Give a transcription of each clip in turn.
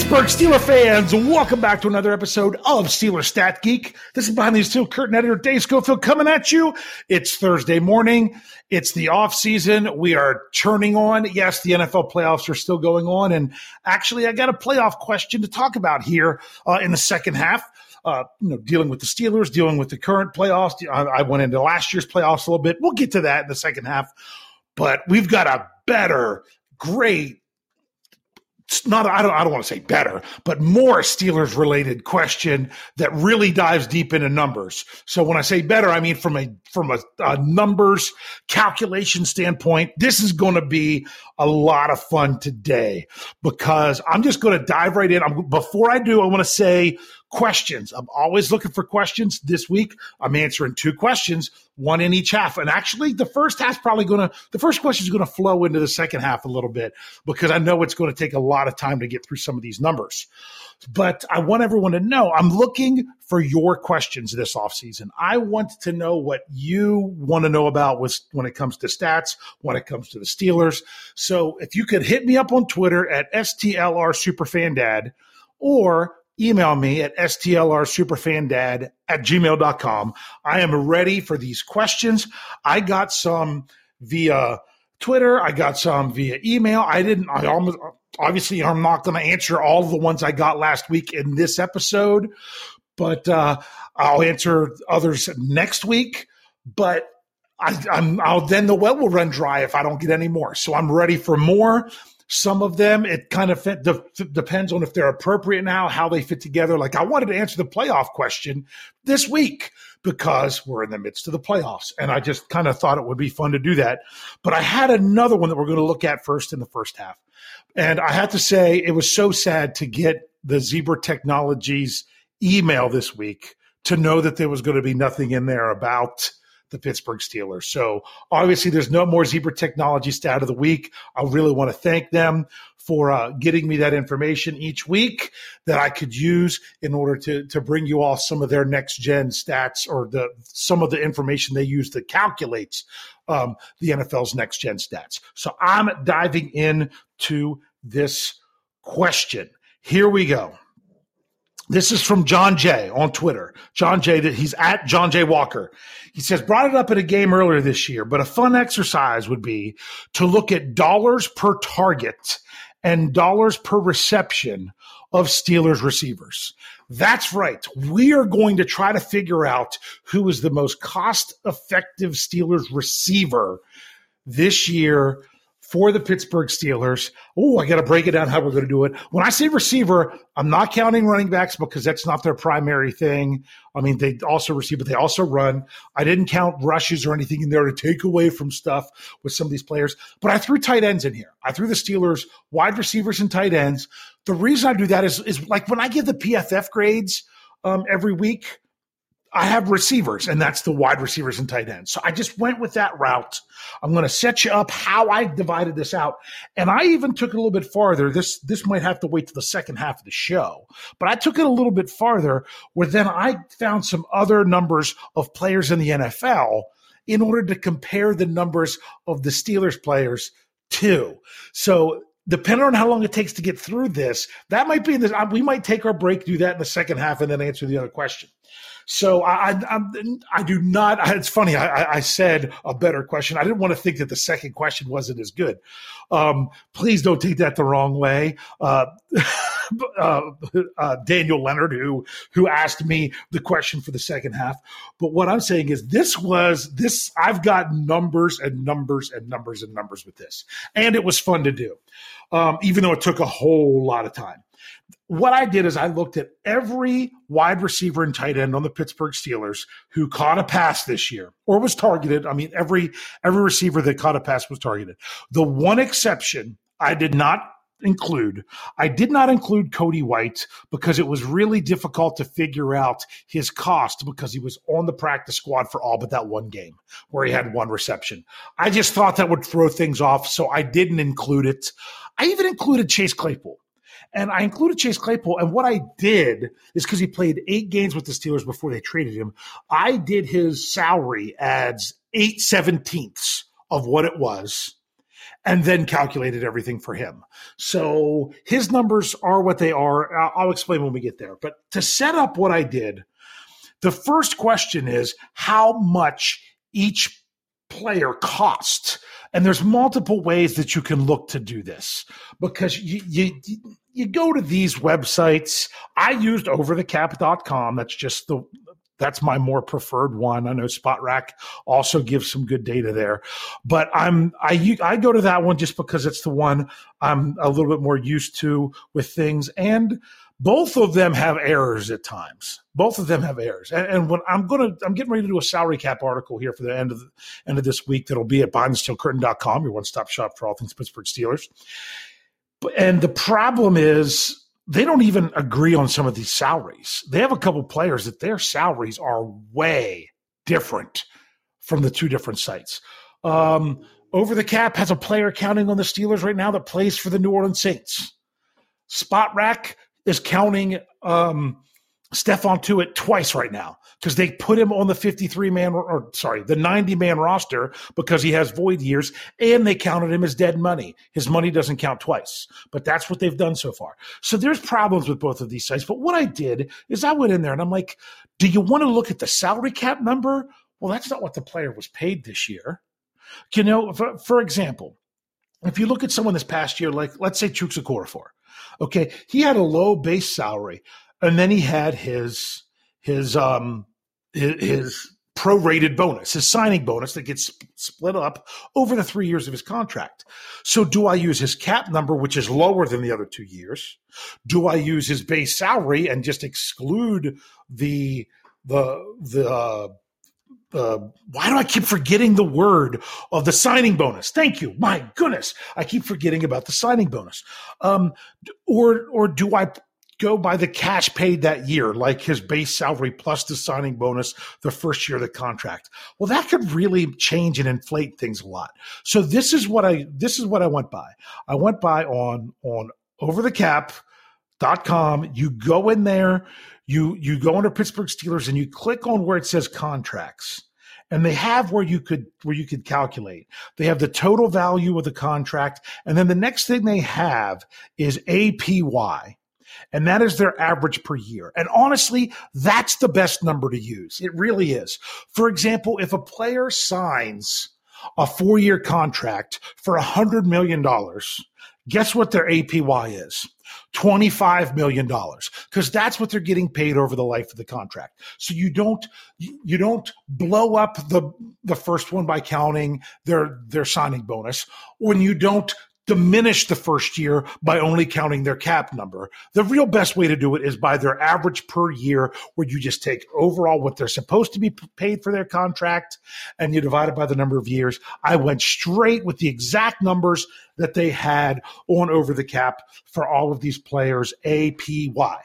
Pittsburgh Steeler fans, welcome back to another episode of Steeler Stat Geek. This is behind the steel curtain editor Dave Schofield coming at you. It's Thursday morning. It's the off season. We are churning on. Yes, the NFL playoffs are still going on, and actually, I got a playoff question to talk about here uh, in the second half. Uh, you know, dealing with the Steelers, dealing with the current playoffs. I, I went into last year's playoffs a little bit. We'll get to that in the second half, but we've got a better, great not I don't I don't want to say better, but more Steelers related question that really dives deep into numbers. So when I say better, I mean from a from a, a numbers calculation standpoint, this is going to be a lot of fun today because I'm just going to dive right in. I'm, before I do, I want to say questions. I'm always looking for questions. This week, I'm answering two questions, one in each half. And actually, the first half's probably going to, the first question is going to flow into the second half a little bit because I know it's going to take a lot of time to get through some of these numbers. But I want everyone to know I'm looking for your questions this offseason. I want to know what you want to know about with, when it comes to stats, when it comes to the Steelers. So if you could hit me up on Twitter at STLR Superfandad or email me at stlrsuperfandad at gmail.com. I am ready for these questions. I got some via Twitter. I got some via email. I didn't, I almost, obviously, I'm not going to answer all the ones I got last week in this episode, but uh, I'll answer others next week. But I, am I'll then the well will run dry if I don't get any more. So I'm ready for more. Some of them, it kind of fit, de- depends on if they're appropriate now, how they fit together. Like I wanted to answer the playoff question this week because we're in the midst of the playoffs. And I just kind of thought it would be fun to do that. But I had another one that we're going to look at first in the first half. And I have to say, it was so sad to get the Zebra Technologies email this week to know that there was going to be nothing in there about the Pittsburgh Steelers. So obviously, there's no more Zebra Technology stat of the week. I really want to thank them for uh, getting me that information each week that I could use in order to to bring you all some of their next gen stats or the some of the information they use to calculate um, the NFL's next gen stats. So I'm diving in to this question. Here we go. This is from John Jay on Twitter. John Jay, that he's at John Jay Walker. He says, brought it up at a game earlier this year, but a fun exercise would be to look at dollars per target and dollars per reception of Steelers receivers. That's right. We are going to try to figure out who is the most cost effective Steelers receiver this year for the Pittsburgh Steelers. Oh, I got to break it down how we're going to do it. When I say receiver, I'm not counting running backs because that's not their primary thing. I mean, they also receive, but they also run. I didn't count rushes or anything in there to take away from stuff with some of these players, but I threw tight ends in here. I threw the Steelers wide receivers and tight ends. The reason I do that is, is like when I give the PFF grades um, every week, I have receivers, and that's the wide receivers and tight ends. So I just went with that route. I'm going to set you up how I divided this out, and I even took it a little bit farther. This this might have to wait to the second half of the show, but I took it a little bit farther, where then I found some other numbers of players in the NFL in order to compare the numbers of the Steelers players too. So depending on how long it takes to get through this, that might be in this. We might take our break, do that in the second half, and then answer the other question. So I, I, I do not. It's funny. I, I, said a better question. I didn't want to think that the second question wasn't as good. Um, please don't take that the wrong way. Uh, uh, uh, Daniel Leonard, who who asked me the question for the second half. But what I'm saying is, this was this. I've got numbers and numbers and numbers and numbers with this, and it was fun to do. um, even though it took a whole lot of time. What I did is I looked at every wide receiver and tight end on the Pittsburgh Steelers who caught a pass this year or was targeted. I mean, every every receiver that caught a pass was targeted. The one exception I did not include. I did not include Cody White because it was really difficult to figure out his cost because he was on the practice squad for all but that one game where he had one reception. I just thought that would throw things off, so I didn't include it. I even included Chase Claypool. And I included Chase Claypool. And what I did is because he played eight games with the Steelers before they traded him, I did his salary as eight seventeenths of what it was and then calculated everything for him. So his numbers are what they are. I'll explain when we get there. But to set up what I did, the first question is how much each player cost. And there's multiple ways that you can look to do this because you, you, you go to these websites. I used overthecap.com. That's just the that's my more preferred one. I know Spotrac also gives some good data there, but I'm I I go to that one just because it's the one I'm a little bit more used to with things, and both of them have errors at times. Both of them have errors, and, and when I'm gonna I'm getting ready to do a salary cap article here for the end of the end of this week that'll be at BehindTheSteelCurtain.com, your one stop shop for all things Pittsburgh Steelers. And the problem is they don't even agree on some of these salaries. They have a couple players that their salaries are way different from the two different sites. Um, Over the Cap has a player counting on the Steelers right now that plays for the New Orleans Saints. Spotrac is counting um, Stephon Tuitt twice right now because they put him on the 53 man or sorry, the 90 man roster because he has void years and they counted him as dead money. His money doesn't count twice, but that's what they've done so far. So there's problems with both of these sites. But what I did is I went in there and I'm like, do you want to look at the salary cap number? Well, that's not what the player was paid this year. You know, for, for example, if you look at someone this past year, like let's say Chuks Okorafor, okay, he had a low base salary and then he had his his um his prorated bonus, his signing bonus that gets split up over the three years of his contract. So, do I use his cap number, which is lower than the other two years? Do I use his base salary and just exclude the the the uh, uh, why do I keep forgetting the word of the signing bonus? Thank you. My goodness, I keep forgetting about the signing bonus. Um, or or do I go by the cash paid that year, like his base salary plus the signing bonus the first year of the contract. Well, that could really change and inflate things a lot. So this is what I this is what I went by. I went by on on overthecap.com. You go in there, you you go under Pittsburgh Steelers and you click on where it says contracts and they have where you could where you could calculate they have the total value of the contract and then the next thing they have is apy and that is their average per year. And honestly, that's the best number to use. It really is. For example, if a player signs a four year contract for a $100 million, guess what their APY is? $25 million because that's what they're getting paid over the life of the contract. So you don't, you don't blow up the, the first one by counting their, their signing bonus when you don't diminish the first year by only counting their cap number. The real best way to do it is by their average per year, where you just take overall what they're supposed to be paid for their contract and you divide it by the number of years. I went straight with the exact numbers that they had on over the cap for all of these players, APY.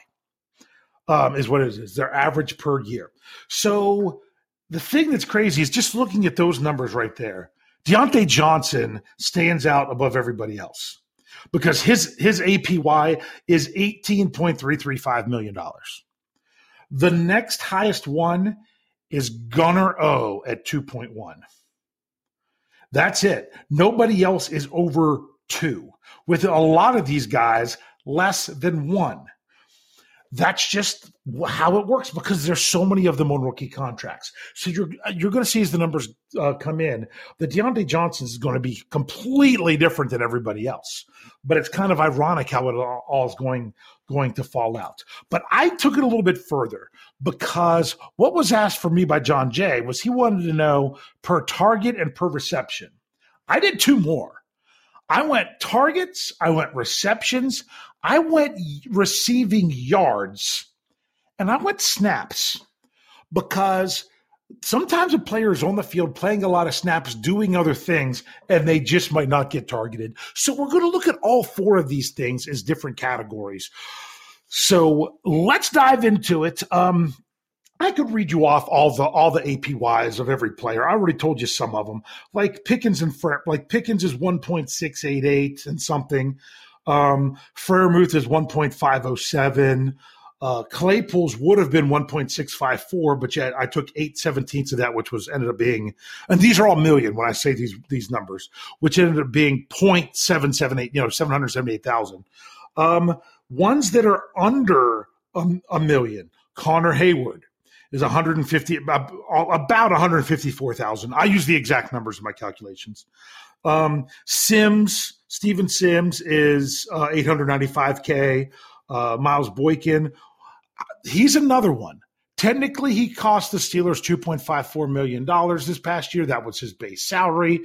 Um, is what it is, their average per year. So the thing that's crazy is just looking at those numbers right there Diontae Johnson stands out above everybody else because his his APY is eighteen point three three five million dollars. The next highest one is Gunner O at two point one. That's it. Nobody else is over two. With a lot of these guys, less than one that's just how it works because there's so many of them on rookie contracts. So you're you're going to see as the numbers uh, come in, the Diontae Johnson is going to be completely different than everybody else. But it's kind of ironic how it all is going going to fall out. But I took it a little bit further because what was asked for me by John Jay was he wanted to know per target and per reception. I did two more. I went targets, I went receptions, I went receiving yards, and I went snaps because sometimes a player is on the field playing a lot of snaps, doing other things, and they just might not get targeted. So we're going to look at all four of these things as different categories. So let's dive into it. Um, I could read you off all the all the APYs of every player. I already told you some of them. Like Pickens and Fre- like Pickens is one point six eight eight and something. Um, is one point five oh seven. Uh, Claypool's would have been 1.654, but yet I took eight seventeenths of that, which was ended up being, and these are all million when I say these these numbers, which ended up being 0.778, you know, 778,000. Um, ones that are under a, a million, Connor Heyward is 150 about 154,000. I use the exact numbers in my calculations. Um, Sims, Steven Sims is uh, 895k. Uh, Miles Boykin, he's another one. Technically, he cost the Steelers $2.54 million this past year. That was his base salary.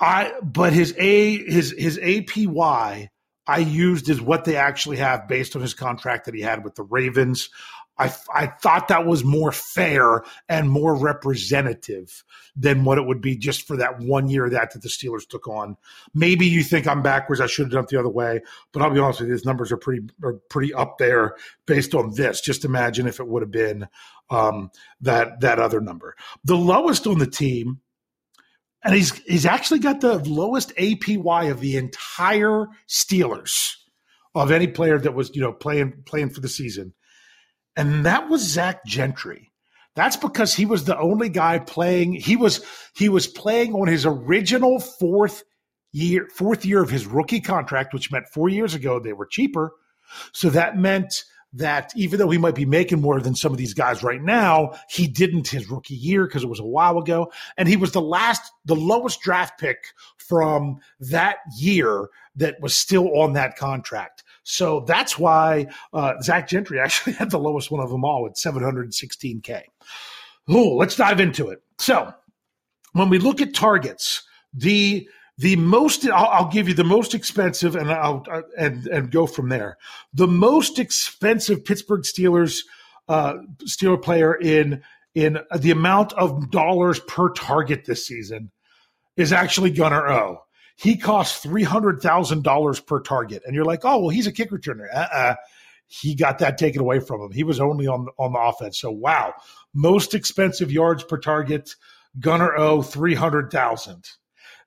I but his A his his APY I used is what they actually have based on his contract that he had with the Ravens. I, I thought that was more fair and more representative than what it would be just for that one year that, that the Steelers took on. Maybe you think I'm backwards. I should have done it the other way, but I'll be honest with you, these numbers are pretty are pretty up there based on this. Just imagine if it would have been um, that that other number. The lowest on the team, and he's he's actually got the lowest APY of the entire Steelers of any player that was you know playing playing for the season and that was Zach Gentry. That's because he was the only guy playing. He was he was playing on his original fourth year fourth year of his rookie contract, which meant four years ago they were cheaper. So that meant that even though he might be making more than some of these guys right now, he didn't his rookie year because it was a while ago. And he was the last, the lowest draft pick from that year that was still on that contract. So that's why uh, Zach Gentry actually had the lowest one of them all at 716K. Oh, let's dive into it. So when we look at targets, the the most I'll, I'll, give you the most expensive and I'll uh, and and go from there. The most expensive Pittsburgh Steelers uh, Steeler player in in the amount of dollars per target this season is actually Gunner O he costs $300,000 per target. And you're like, oh, well, he's a kick returner. Uh-uh. He got that taken away from him. He was only on, on the offense. So, wow. Most expensive yards per target, Gunner O, 300,000.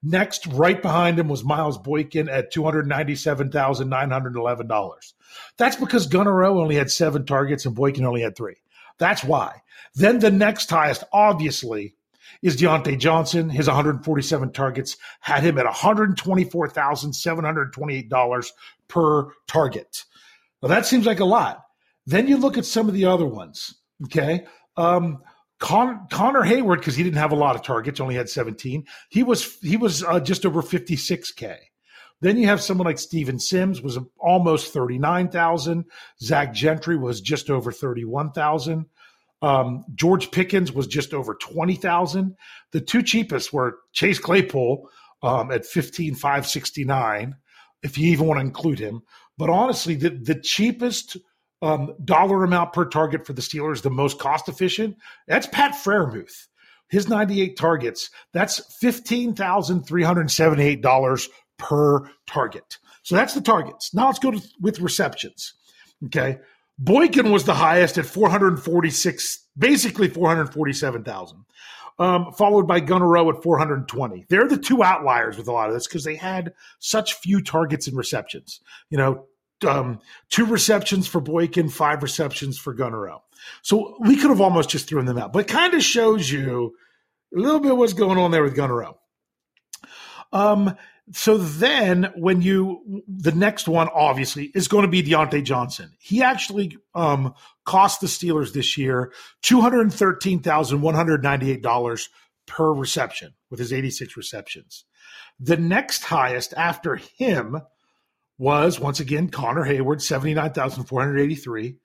Next, right behind him was Miles Boykin at $297,911. That's because Gunner O only had seven targets and Boykin only had three. That's why. Then the next highest, obviously, is Diontae Johnson. His 147 targets had him at $124,728 per target. Well, that seems like a lot. Then you look at some of the other ones. Okay. Um, Con- Connor Heyward, because he didn't have a lot of targets, only had 17. He was he was uh, just over 56k. Then you have someone like Steven Sims was almost 39,000. Zach Gentry was just over 31,000. Um, George Pickens was just over 20,000. The two cheapest were Chase Claypool um, at 15,569, if you even want to include him. But honestly, the, the cheapest um, dollar amount per target for the Steelers, the most cost efficient, that's Pat Freiermuth. His 98 targets, that's $15,378 per target. So that's the targets. Now let's go to, with receptions. Okay. Boykin was the highest at 446, basically 447,000, um, followed by Gunner at 420. They're the two outliers with a lot of this because they had such few targets and receptions. You know, um, two receptions for Boykin, five receptions for Gunner So we could have almost just thrown them out, but kind of shows you a little bit what's going on there with Gunner Um, so then when you the next one obviously is going to be Diontae Johnson. He actually um, cost the Steelers this year two hundred thirteen thousand one hundred ninety eight dollars per reception with his eighty six receptions. The next highest after him was once again Connor Heyward, seventy nine thousand four hundred eighty three.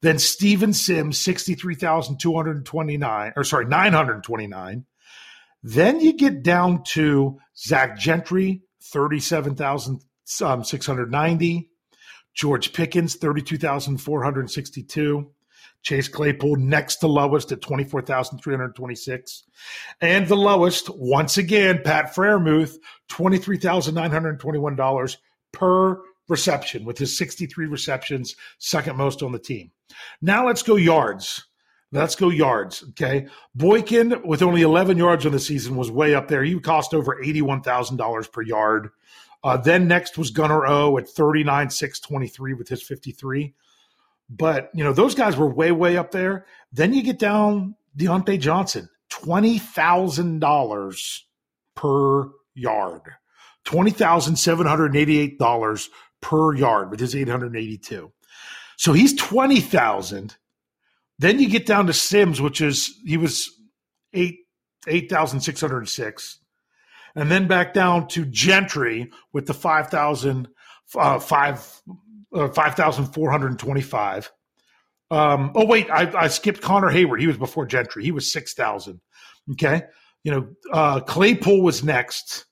Then Steven Sims sixty three thousand two hundred twenty nine or sorry nine hundred twenty nine. Then you get down to Zach Gentry, 37,690. Um, George Pickens, 32,462. Chase Claypool next to lowest at 24,326. And the lowest, once again, Pat Freiermuth, $23,921 per reception with his 63 receptions, second most on the team. Now let's go yards. Let's go yards. Okay. Boykin, with only 11 yards on the season, was way up there. He cost over $81,000 per yard. Uh, then next was Gunner O at 39, 623 with his 53. But, you know, those guys were way, way up there. Then you get down Diontae Johnson, $20,000 per yard. $20,788 per yard with his 882. So he's 20,000. Then you get down to Sims, which is he was eight eight thousand six hundred six, and then back down to Gentry with the 5,000 uh, five uh, five thousand four hundred twenty five. Um, oh wait, I, I, skipped Connor Heyward. He was before Gentry. He was six thousand. Okay, you know uh, Claypool was next.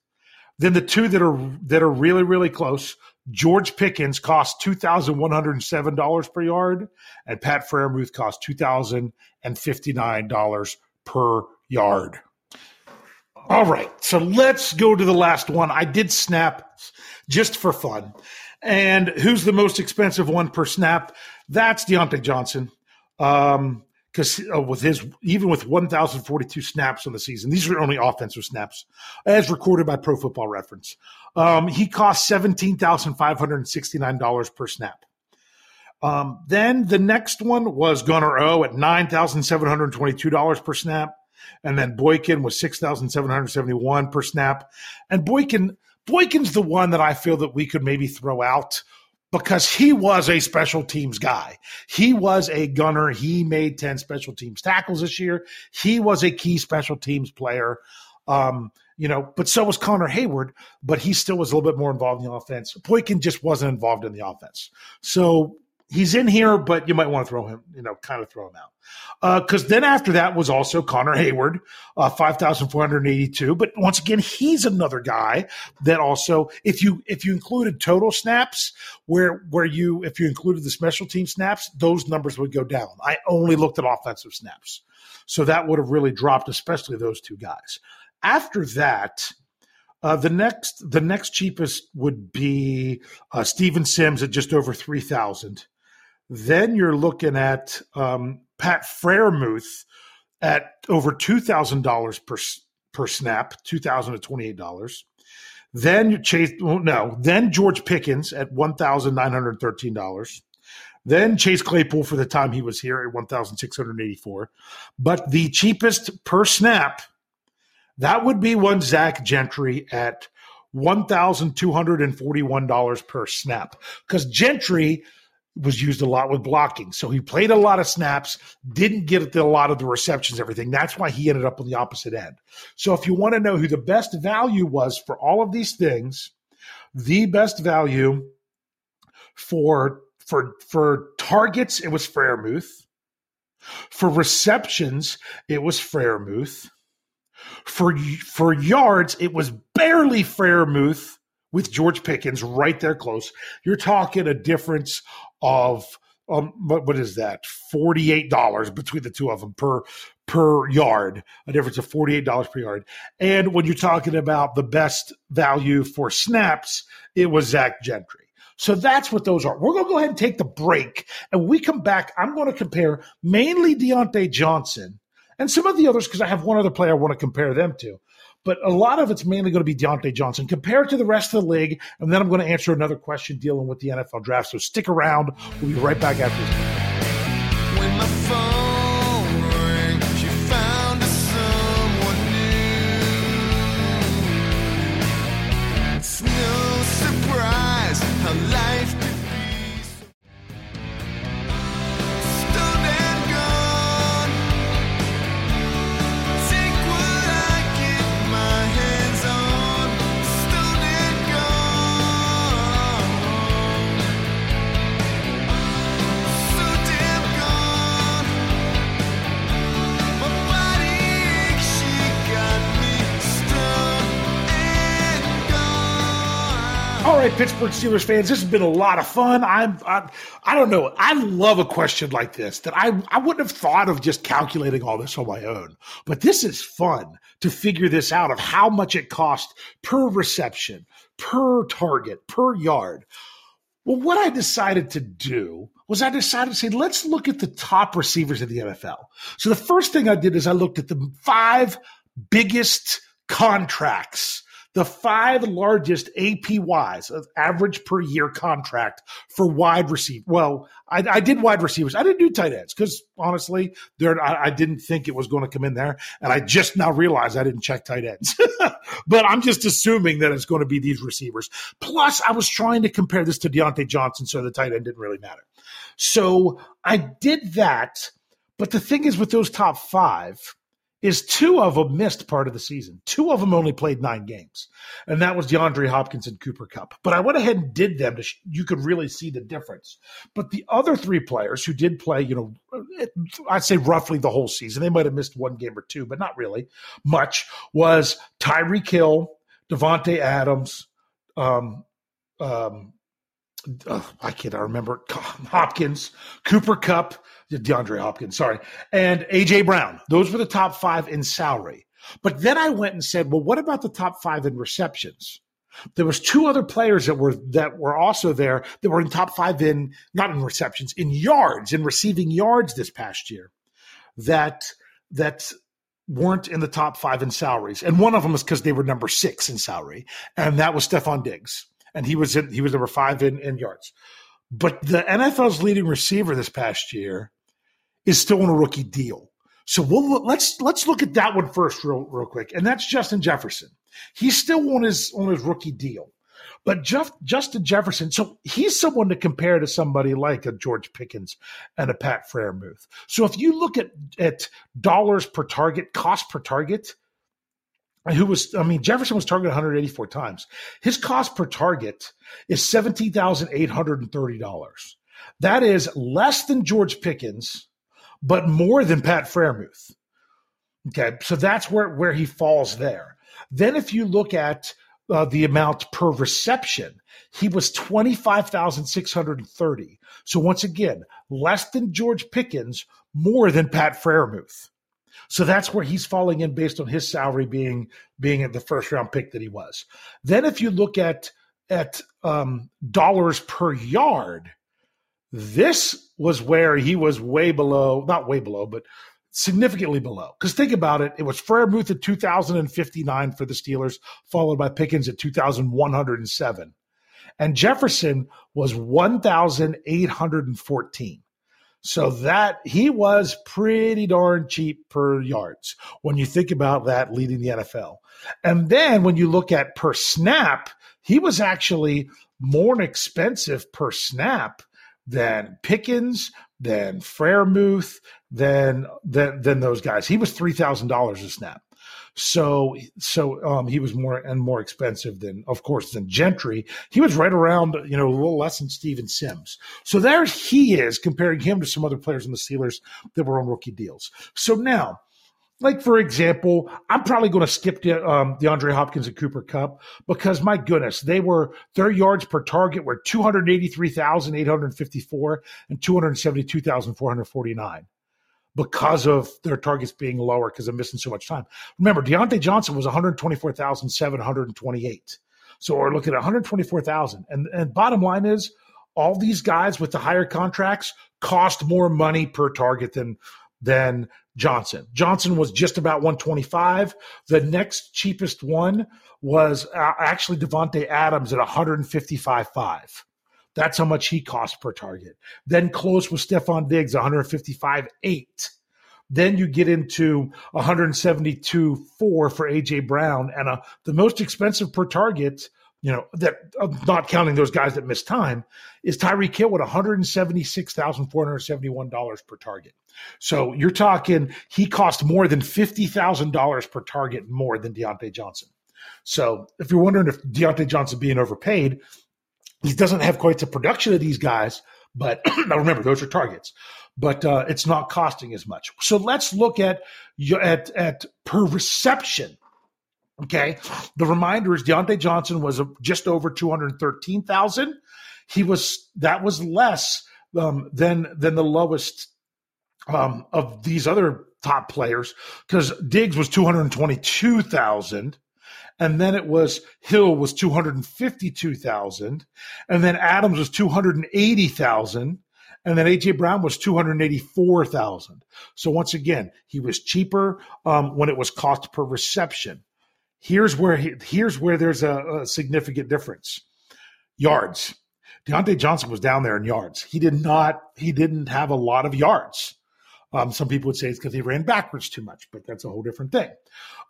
Then the two that are that are really really close. George Pickens cost two thousand one hundred seven dollars per yard, and Pat Freiermuth cost two thousand and fifty nine dollars per yard. All right, so let's go to the last one. I did snap just for fun, and who's the most expensive one per snap? That's Diontae Johnson. Um, because uh, with his even with 1042 snaps on the season these are only offensive snaps as recorded by pro football reference. Um, he cost $17569 per snap. Um, then the next one was gunner o at $9722 per snap and then boykin was 6771 per snap. And boykin boykin's the one that i feel that we could maybe throw out because he was a special teams guy. He was a gunner. He made 10 special teams tackles this year. He was a key special teams player. Um, you know, but so was Connor Heyward, but he still was a little bit more involved in the offense. Boykin just wasn't involved in the offense. So he's in here, but you might want to throw him, you know, kind of throw him out. Because uh, then after that was also Connor Heyward, uh, five thousand four hundred eighty-two. But once again, he's another guy that also, if you if you included total snaps, where where you if you included the special team snaps, those numbers would go down. I only looked at offensive snaps, so that would have really dropped, especially those two guys. After that. Uh, the next, the next cheapest would be uh, Steven Sims at just over three thousand. Then you're looking at um, Pat Freiermuth at over two thousand dollars per per snap, two thousand to twenty eight dollars. Then Chase, no, then George Pickens at one thousand nine hundred thirteen dollars. Then Chase Claypool for the time he was here at one thousand six hundred eighty four. But the cheapest per snap, that would be one Zach Gentry at one thousand two hundred and forty one dollars per snap because Gentry was used a lot with blocking. So he played a lot of snaps, didn't get a lot of the receptions, everything. That's why he ended up on the opposite end. So if you want to know who the best value was for all of these things, the best value for for for targets, it was Freiermuth. For receptions, it was Freiermuth. For for yards, it was barely Freiermuth with George Pickens right there close. You're talking a difference of um, what, what is that? Forty-eight dollars between the two of them per per yard, a difference of forty-eight dollars per yard. And when you're talking about the best value for snaps, it was Zach Gentry. So that's what those are. We're going to go ahead and take the break, and we come back. I'm going to compare mainly Diontae Johnson and some of the others because I have one other player I want to compare them to but a lot of it's mainly going to be Diontae Johnson compared to the rest of the league. And then I'm going to answer another question dealing with the NFL draft. So stick around. We'll be right back after this. Pittsburgh Steelers fans, this has been a lot of fun. I'm, I, I don't know. I love a question like this that I, I wouldn't have thought of just calculating all this on my own. But this is fun to figure this out of how much it cost per reception, per target, per yard. Well, what I decided to do was I decided to say, let's look at the top receivers in the NFL. So the first thing I did is I looked at the five biggest contracts the five largest APYs of average per year contract for wide receiver. Well, I, I, did wide receivers. I didn't do tight ends because honestly, there I, I, didn't think it was going to come in there, and I just now realized I didn't check tight ends. but I'm just assuming that it's going to be these receivers. Plus, I was trying to compare this to Diontae Johnson, so the tight end didn't really matter. So I did that. But the thing is, with those top five, is two of them missed part of the season. Two of them only played nine games, and that was DeAndre Hopkins and Cooper Kupp. But I went ahead and did them to sh- you could really see the difference. But the other three players who did play, you know, I'd say roughly the whole season, they might have missed one game or two, but not really much. Was Tyreek Hill, Davante Adams, um, um, uh, I can't I remember Hopkins, Cooper Kupp, DeAndre Hopkins, sorry, and AJ Brown. Those were the top five in salary. But then I went and said, well, what about the top five in receptions? There was two other players that were that were also there that were in top five in not in receptions in yards in receiving yards this past year that that weren't in the top five in salaries, and one of them was because they were number six in salary, and that was Stefon Diggs, and he was in, he was number five in, in yards. But the NFL's leading receiver this past year is still on a rookie deal. So we'll let's let's look at that one first, real real quick, and that's Justin Jefferson. He's still on his on his rookie deal, but Jeff, Justin Jefferson, so he's someone to compare to somebody like a George Pickens and a Pat Freiermuth. So if you look at at dollars per target, cost per target, who was I mean Jefferson was targeted 184 times. His cost per target is seventeen thousand eight hundred and thirty dollars. That is less than George Pickens but more than Pat Freiermuth. Okay, so that's where where he falls there. Then if you look at uh, the amount per reception, he was twenty five thousand six hundred and thirty. So once again, less than George Pickens, more than Pat Freiermuth. So that's where he's falling in based on his salary being being at the first round pick that he was. Then if you look at at um, dollars per yard, this was where he was way below, not way below, but significantly below. Because think about it, it was Freiermuth at 2,059 for the Steelers, followed by Pickens at 2,107. And Jefferson was 1,814. So that he was pretty darn cheap per yards when you think about that leading the NFL. And then when you look at per snap, he was actually more expensive per snap than Pickens, than Freiermuth, than than than those guys. He was three thousand dollars a snap. So so um, he was more and more expensive than, of course, than Gentry. He was right around, you know, a little less than Steven Sims. So there he is comparing him to some other players in the Steelers that were on rookie deals. So now like for example, I'm probably going to skip the, um, Hopkins and Cooper Kupp because my goodness, they were their yards per target were 283,854 and 272,449 because of their targets being lower because they're missing so much time. Remember, Diontae Johnson was 124,728. So we're looking at 124,000. And, bottom line is all these guys with the higher contracts cost more money per target than than Johnson. Johnson was just about 125. The next cheapest one was uh, actually Davante Adams at 155.5. That's how much he cost per target. Then close with Stefon Diggs, 155.8. Then you get into 172.4 for AJ Brown, and uh, the most expensive per target you know, that not counting those guys that missed time, is Tyreek Hill at $176,471 per target. So you're talking he cost more than $50,000 per target more than Diontae Johnson. So if you're wondering if Diontae Johnson being overpaid, he doesn't have quite the production of these guys, but now remember, those are targets. But uh, it's not costing as much. So let's look at at at per reception Okay. The reminder is Diontae Johnson was just over 213,000. He was, that was less um, than, than the lowest um, of these other top players because Diggs was 222,000 and then it was Hill was 252,000 and then Adams was 280,000 and then AJ Brown was 284,000. So once again, he was cheaper um, when it was cost per reception. Here's where he, here's where there's a, a significant difference. Yards. Diontae Johnson was down there in yards. He did not. He didn't have a lot of yards. Um, some people would say it's because he ran backwards too much, but that's a whole different thing.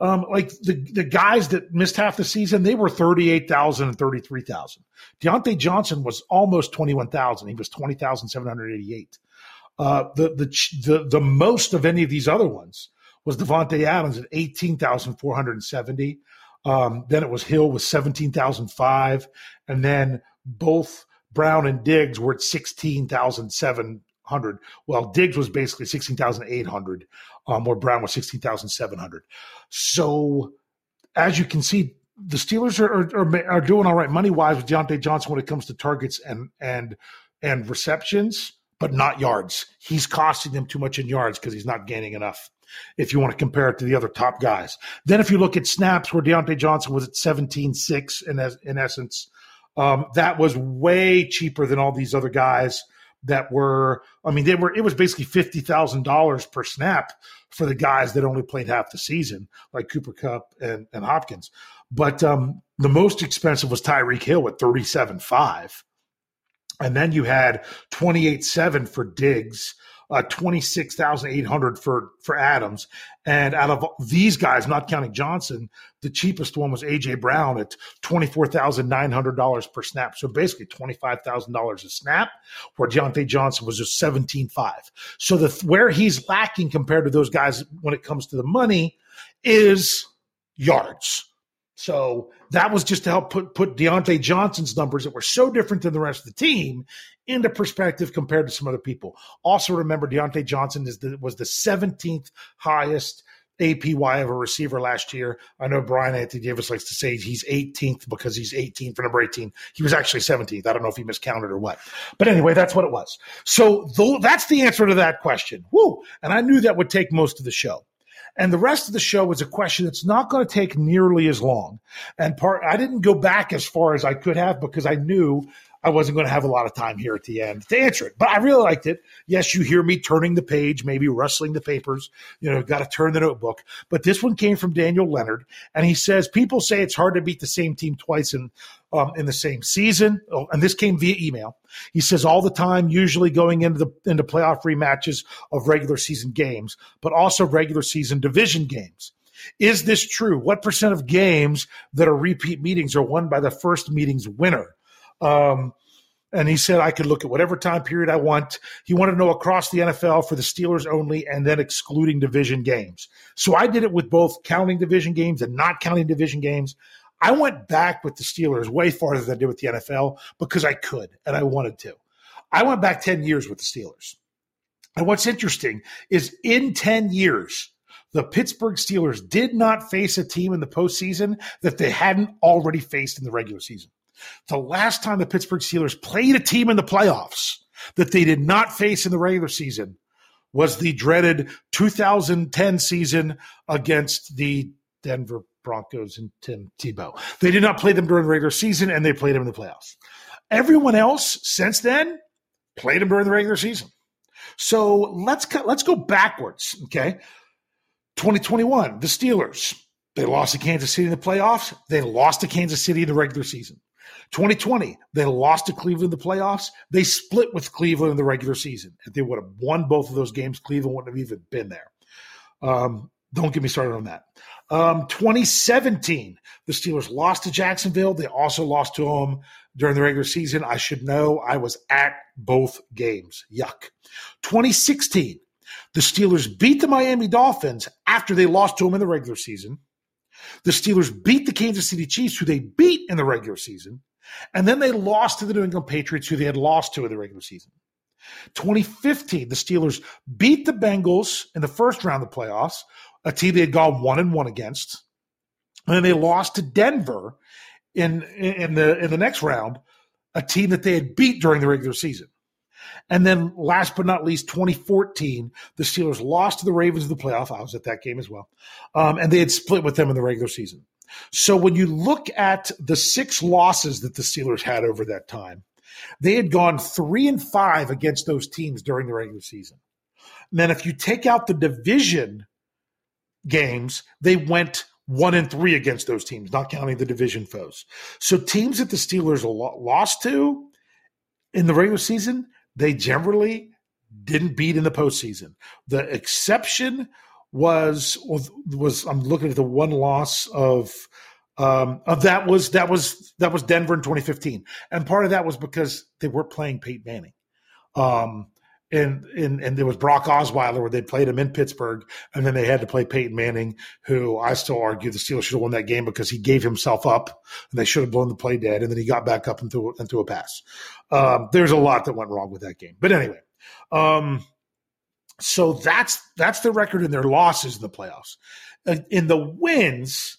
Um, like the, the guys that missed half the season, they were 38,000 and 33,000. Diontae Johnson was almost 21,000. He was 20,788. Uh, the, the, the, the most of any of these other ones was Davante Adams at 18,470. Um, then it was Hill with 17,005. And then both Brown and Diggs were at 16,007 hundred. Well, Diggs was basically sixteen thousand eight hundred, um, where Brown was sixteen thousand seven hundred. So, as you can see, the Steelers are, are, are doing all right money wise with Diontae Johnson when it comes to targets and and and receptions, but not yards. He's costing them too much in yards because he's not gaining enough. If you want to compare it to the other top guys, then if you look at snaps, where Diontae Johnson was at seventeen six in in essence, um, that was way cheaper than all these other guys that were, I mean, they were, it was basically $50,000 per snap for the guys that only played half the season, like Cooper Kupp and, and Hopkins. But um, the most expensive was Tyreek Hill at 37.5. And then you had 28.7 for Diggs uh, 26,800 for, for Adams. And out of these guys, not counting Johnson, the cheapest one was AJ Brown at $24,900 per snap. So basically $25,000 a snap, where Diontae Johnson was just 17.5. So the, where he's lacking compared to those guys when it comes to the money is yards. So that was just to help put put Diontae Johnson's numbers that were so different than the rest of the team into perspective compared to some other people. Also, remember Diontae Johnson is the, was the 17th highest APY of a receiver last year. I know Brian Anthony Davis likes to say he's 18th because he's 18 for number 18. He was actually 17th. I don't know if he miscounted or what. But anyway, that's what it was. So th- that's the answer to that question. Woo! And I knew that would take most of the show. And the rest of the show is a question that's not going to take nearly as long. And part, I didn't go back as far as I could have because I knew I wasn't going to have a lot of time here at the end to answer it. But I really liked it. Yes, you hear me turning the page, maybe rustling the papers, you know, got to turn the notebook. But this one came from Daniel Leonard, and he says people say it's hard to beat the same team twice in um, in the same season. Oh, and this came via email. He says all the time, usually going into the into playoff rematches of regular season games, but also regular season division games. Is this true? What percent of games that are repeat meetings are won by the first meeting's winner? Um, and he said I could look at whatever time period I want. He wanted to know across the NFL for the Steelers only and then excluding division games. So I did it with both counting division games and not counting division games. I went back with the Steelers way farther than I did with the NFL because I could and I wanted to. I went back 10 years with the Steelers. And what's interesting is in 10 years, the Pittsburgh Steelers did not face a team in the postseason that they hadn't already faced in the regular season. The last time the Pittsburgh Steelers played a team in the playoffs that they did not face in the regular season was the dreaded 2010 season against the Denver Broncos and Tim Tebow. They did not play them during the regular season and they played them in the playoffs. Everyone else since then played them during the regular season. So let's let's go backwards, okay? 2021, the Steelers, they lost to Kansas City in the playoffs. They lost to Kansas City in the regular season. 2020, they lost to Cleveland in the playoffs. They split with Cleveland in the regular season. If they would have won both of those games, Cleveland wouldn't have even been there. Um, don't get me started on that. Um, 2017, the Steelers lost to Jacksonville. They also lost to them during the regular season. I should know. I was at both games. Yuck. 2016, the Steelers beat the Miami Dolphins after they lost to them in the regular season. The Steelers beat the Kansas City Chiefs, who they beat in the regular season. And then they lost to the New England Patriots, who they had lost to in the regular season. 2015, the Steelers beat the Bengals in the first round of the playoffs, a team they had gone one and one against. And then they lost to Denver in in the in the next round, a team that they had beat during the regular season. And then last but not least, 2014, the Steelers lost to the Ravens in the playoff. I was at that game as well. Um, and they had split with them in the regular season. So when you look at the six losses that the Steelers had over that time, they had gone three and five against those teams during the regular season. And then if you take out the division games, they went one and three against those teams, not counting the division foes. So teams that the Steelers lost to in the regular season, they generally didn't beat in the postseason. The exception was was I'm looking at the one loss of um, of that was that was that was Denver in 2015, and part of that was because they were playing Peyton Manning. Um, and, and and there was Brock Osweiler where they played him in Pittsburgh, and then they had to play Peyton Manning, who I still argue the Steelers should have won that game because he gave himself up, and they should have blown the play dead, and then he got back up and threw, and threw a pass. Um, there's a lot that went wrong with that game, but anyway, um, so that's that's the record in their losses in the playoffs. Uh, in the wins,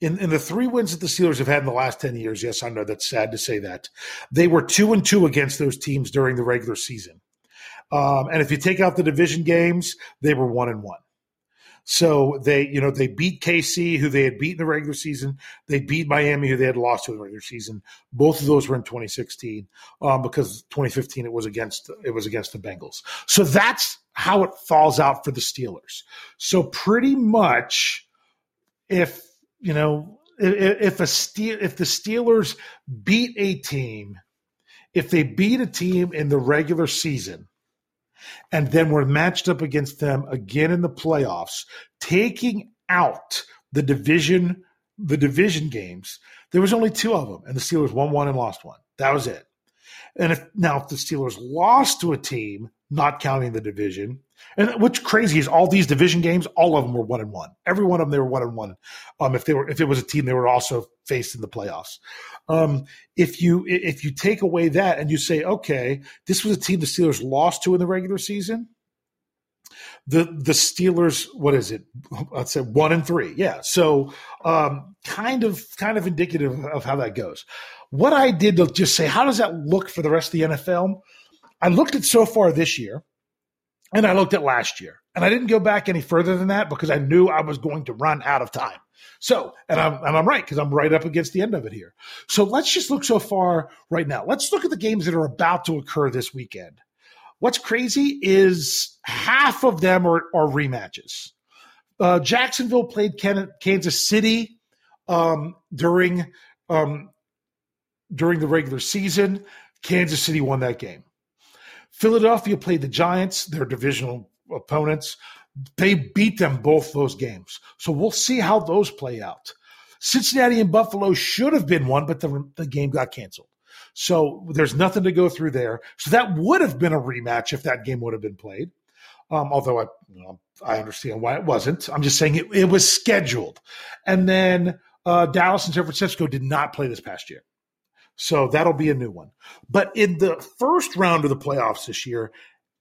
in, in the three wins that the Steelers have had in the last 10 years, yes, I know that's sad to say that, they were two and two against those teams during the regular season. Um, and if you take out the division games, they were one and one. So they, you know, they beat KC, who they had beaten the regular season. They beat Miami, who they had lost to the regular season. Both of those were in 2016, um, because 2015 it was against it was against the Bengals. So that's how it falls out for the Steelers. So pretty much, if you know, if a steel, if the Steelers beat a team, if they beat a team in the regular season and then we're matched up against them again in the playoffs, taking out the division the division games. There was only two of them, and the Steelers won one and lost one. That was it. And if now if the Steelers lost to a team, not counting the division, and what's crazy is all these division games, all of them were one and one. Every one of them they were one and one. Um, if they were if it was a team they were also faced in the playoffs. Um, if you if you take away that and you say, okay, this was a team the Steelers lost to in the regular season. The the Steelers, what is it? I'd say one and three. Yeah. So um, kind of kind of indicative of how that goes. What I did to just say, how does that look for the rest of the NFL? I looked at so far this year, and I looked at last year. And I didn't go back any further than that because I knew I was going to run out of time. So, and I'm, and I'm right because I'm right up against the end of it here. So let's just look so far right now. Let's look at the games that are about to occur this weekend. What's crazy is half of them are, are rematches. Uh, Jacksonville played Kansas City um, during um, during the regular season. Kansas City won that game. Philadelphia played the Giants, their divisional opponents. They beat them both those games. So we'll see how those play out. Cincinnati and Buffalo should have been one, but the, the game got canceled. So there's nothing to go through there. So that would have been a rematch if that game would have been played. Um, although I, you know, I understand why it wasn't. I'm just saying it, it was scheduled. And then uh, Dallas and San Francisco did not play this past year. So that'll be a new one. But in the first round of the playoffs this year,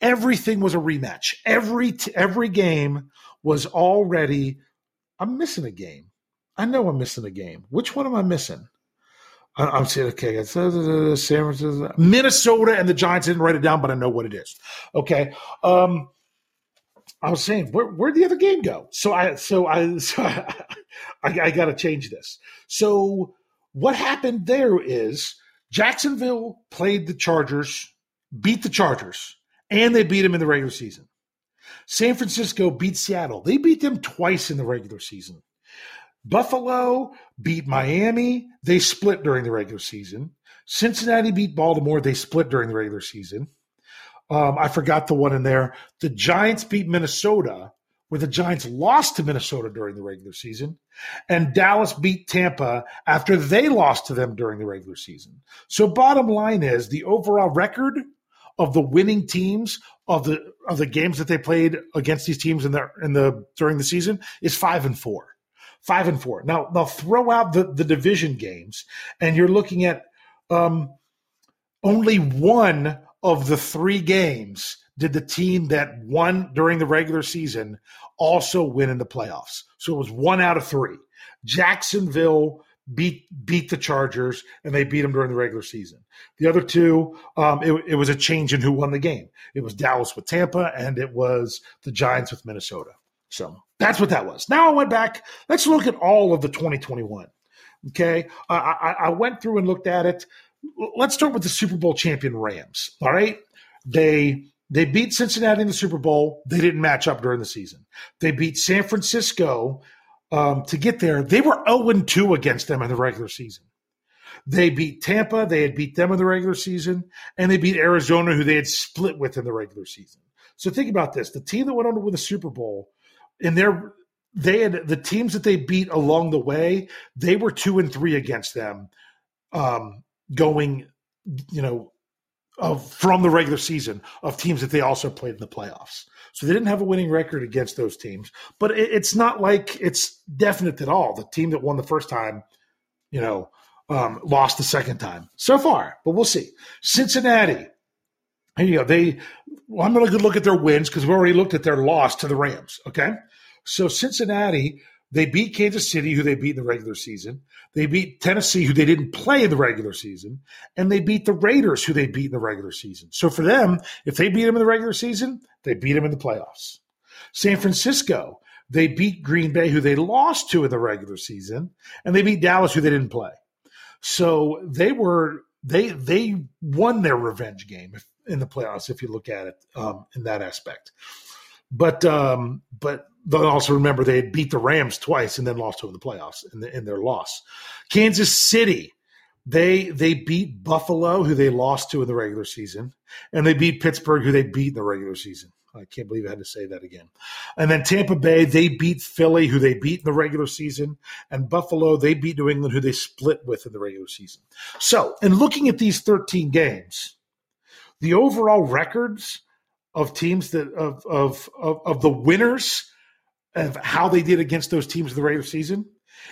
everything was a rematch. Every t- every game was already. I'm missing a game. I know I'm missing a game. Which one am I missing? I, am saying okay. Uh, uh, uh, San Francisco, Minnesota, and the Giants. Didn't write it down, but I know what it is. Okay. Um, I was saying, where where'd the other game go? So I so I so I, I, I got to change this. So what happened there is Jacksonville played the Chargers, beat the Chargers, and they beat them in the regular season. San Francisco beat Seattle. They beat them twice in the regular season. Buffalo beat Miami. They split during the regular season. Cincinnati beat Baltimore. They split during the regular season. Um, I forgot the one in there. The Giants beat Minnesota where the Giants lost to Minnesota during the regular season, and Dallas beat Tampa after they lost to them during the regular season. So, bottom line is the overall record of the winning teams of the of the games that they played against these teams in the in the during the season is five and four. Five and four. Now, now throw out the, the division games, and you're looking at um, only one of the three games did the team that won during the regular season also win in the playoffs. So it was one out of three. Jacksonville beat beat the Chargers, and they beat them during the regular season. The other two, um, it, it was a change in who won the game. It was Dallas with Tampa, and it was the Giants with Minnesota. So that's what that was. Now I went back. Let's look at all of the 2021. Okay, I, I, I went through and looked at it. Let's start with the Super Bowl champion Rams. All right, they they beat Cincinnati in the Super Bowl. They didn't match up during the season. They beat San Francisco um, to get there. They were 0 2 against them in the regular season. They beat Tampa. They had beat them in the regular season, and they beat Arizona, who they had split with in the regular season. So think about this: the team that went on to win the Super Bowl, in their they had the teams that they beat along the way. They were two and three against them, um, going, you know, of from the regular season of teams that they also played in the playoffs. So they didn't have a winning record against those teams, but it, it's not like it's definite at all. The team that won the first time, you know, um, lost the second time so far, but we'll see. Cincinnati, here you go. They, well, I'm going to look at their wins because we already looked at their loss to the Rams. Okay, so Cincinnati they beat Kansas City, who they beat in the regular season. They beat Tennessee, who they didn't play in the regular season. And they beat the Raiders, who they beat in the regular season. So for them, if they beat them in the regular season, they beat them in the playoffs. San Francisco, they beat Green Bay, who they lost to in the regular season. And they beat Dallas, who they didn't play. So they were they they won their revenge game in the playoffs if you look at it um, in that aspect. But um, but they'll also remember they had beat the Rams twice and then lost in the playoffs in, the, in their loss. Kansas City, they they beat Buffalo, who they lost to in the regular season, and they beat Pittsburgh, who they beat in the regular season. I can't believe I had to say that again. And then Tampa Bay, they beat Philly, who they beat in the regular season, and Buffalo, they beat New England, who they split with in the regular season. So, in looking at these 13 games, the overall records of teams that of of of, of the winners of how they did against those teams in the regular season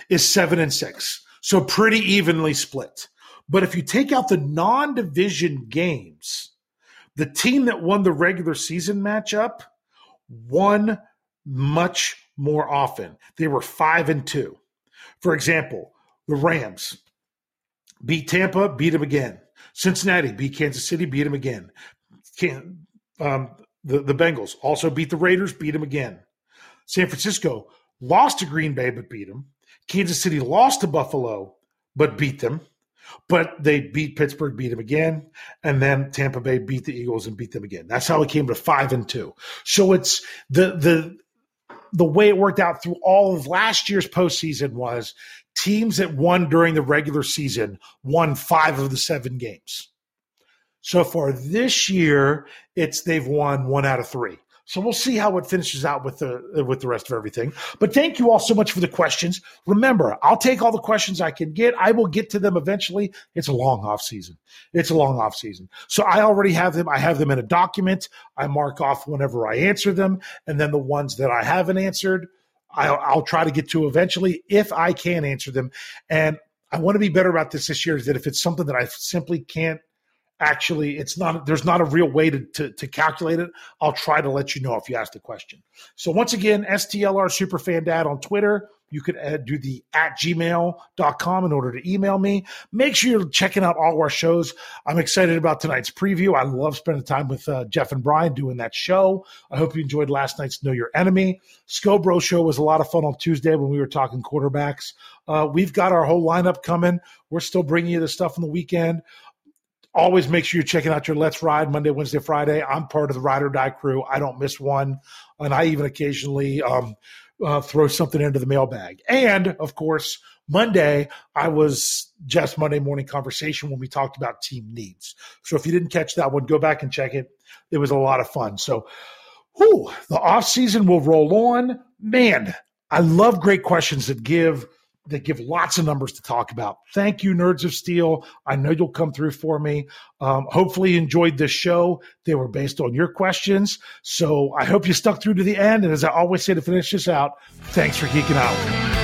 is seven and six. So pretty evenly split. But if you take out the non division games, the team that won the regular season matchup won much more often. They were five and two. For example, the Rams beat Tampa, beat them again. Cincinnati beat Kansas City, beat them again. Um, the, the Bengals also beat the Raiders, beat them again. San Francisco lost to Green Bay, but beat them. Kansas City lost to Buffalo, but beat them. But they beat Pittsburgh, beat them again, and then Tampa Bay beat the Eagles and beat them again. That's how it came to five and two. So it's the the the way it worked out through all of last year's postseason was teams that won during the regular season won five of the seven games. So far this year, it's they've won one out of three. So we'll see how it finishes out with the with the rest of everything. But thank you all so much for the questions. Remember, I'll take all the questions I can get. I will get to them eventually. It's a long off season. It's a long off season. So I already have them. I have them in a document. I mark off whenever I answer them, and then the ones that I haven't answered, I'll, I'll try to get to eventually if I can answer them. And I want to be better about this this year. Is that if it's something that I simply can't actually it's not there's not a real way to, to, to, calculate it. I'll try to let you know if you ask the question. So once again stlr superfan dad on twitter. You could add, do the at gmail.com in order to email me. Make sure you're checking out all our shows. I'm excited about tonight's preview. I love spending time with uh, jeff and brian doing that show. I hope you enjoyed last night's know your enemy. Scobro show was a lot of fun on tuesday when we were talking quarterbacks. Uh, we've got our whole lineup coming. We're still bringing you the stuff on the weekend always make sure you're checking out your Let's Ride Monday, Wednesday, Friday. I'm part of the Ride or Die crew. I don't miss one. And I even occasionally um, uh, throw something into the mailbag. And of course, Monday, I was just Monday morning conversation when we talked about team needs. So if you didn't catch that one, go back and check it. It was a lot of fun. So, whew, the off season will roll on. Man, I love great questions that give that give lots of numbers to talk about. Thank you, Nerds of Steel. I know you'll come through for me. Um, hopefully, you enjoyed this show. They were based on your questions. So I hope you stuck through to the end. And as I always say to finish this out, thanks for geeking out.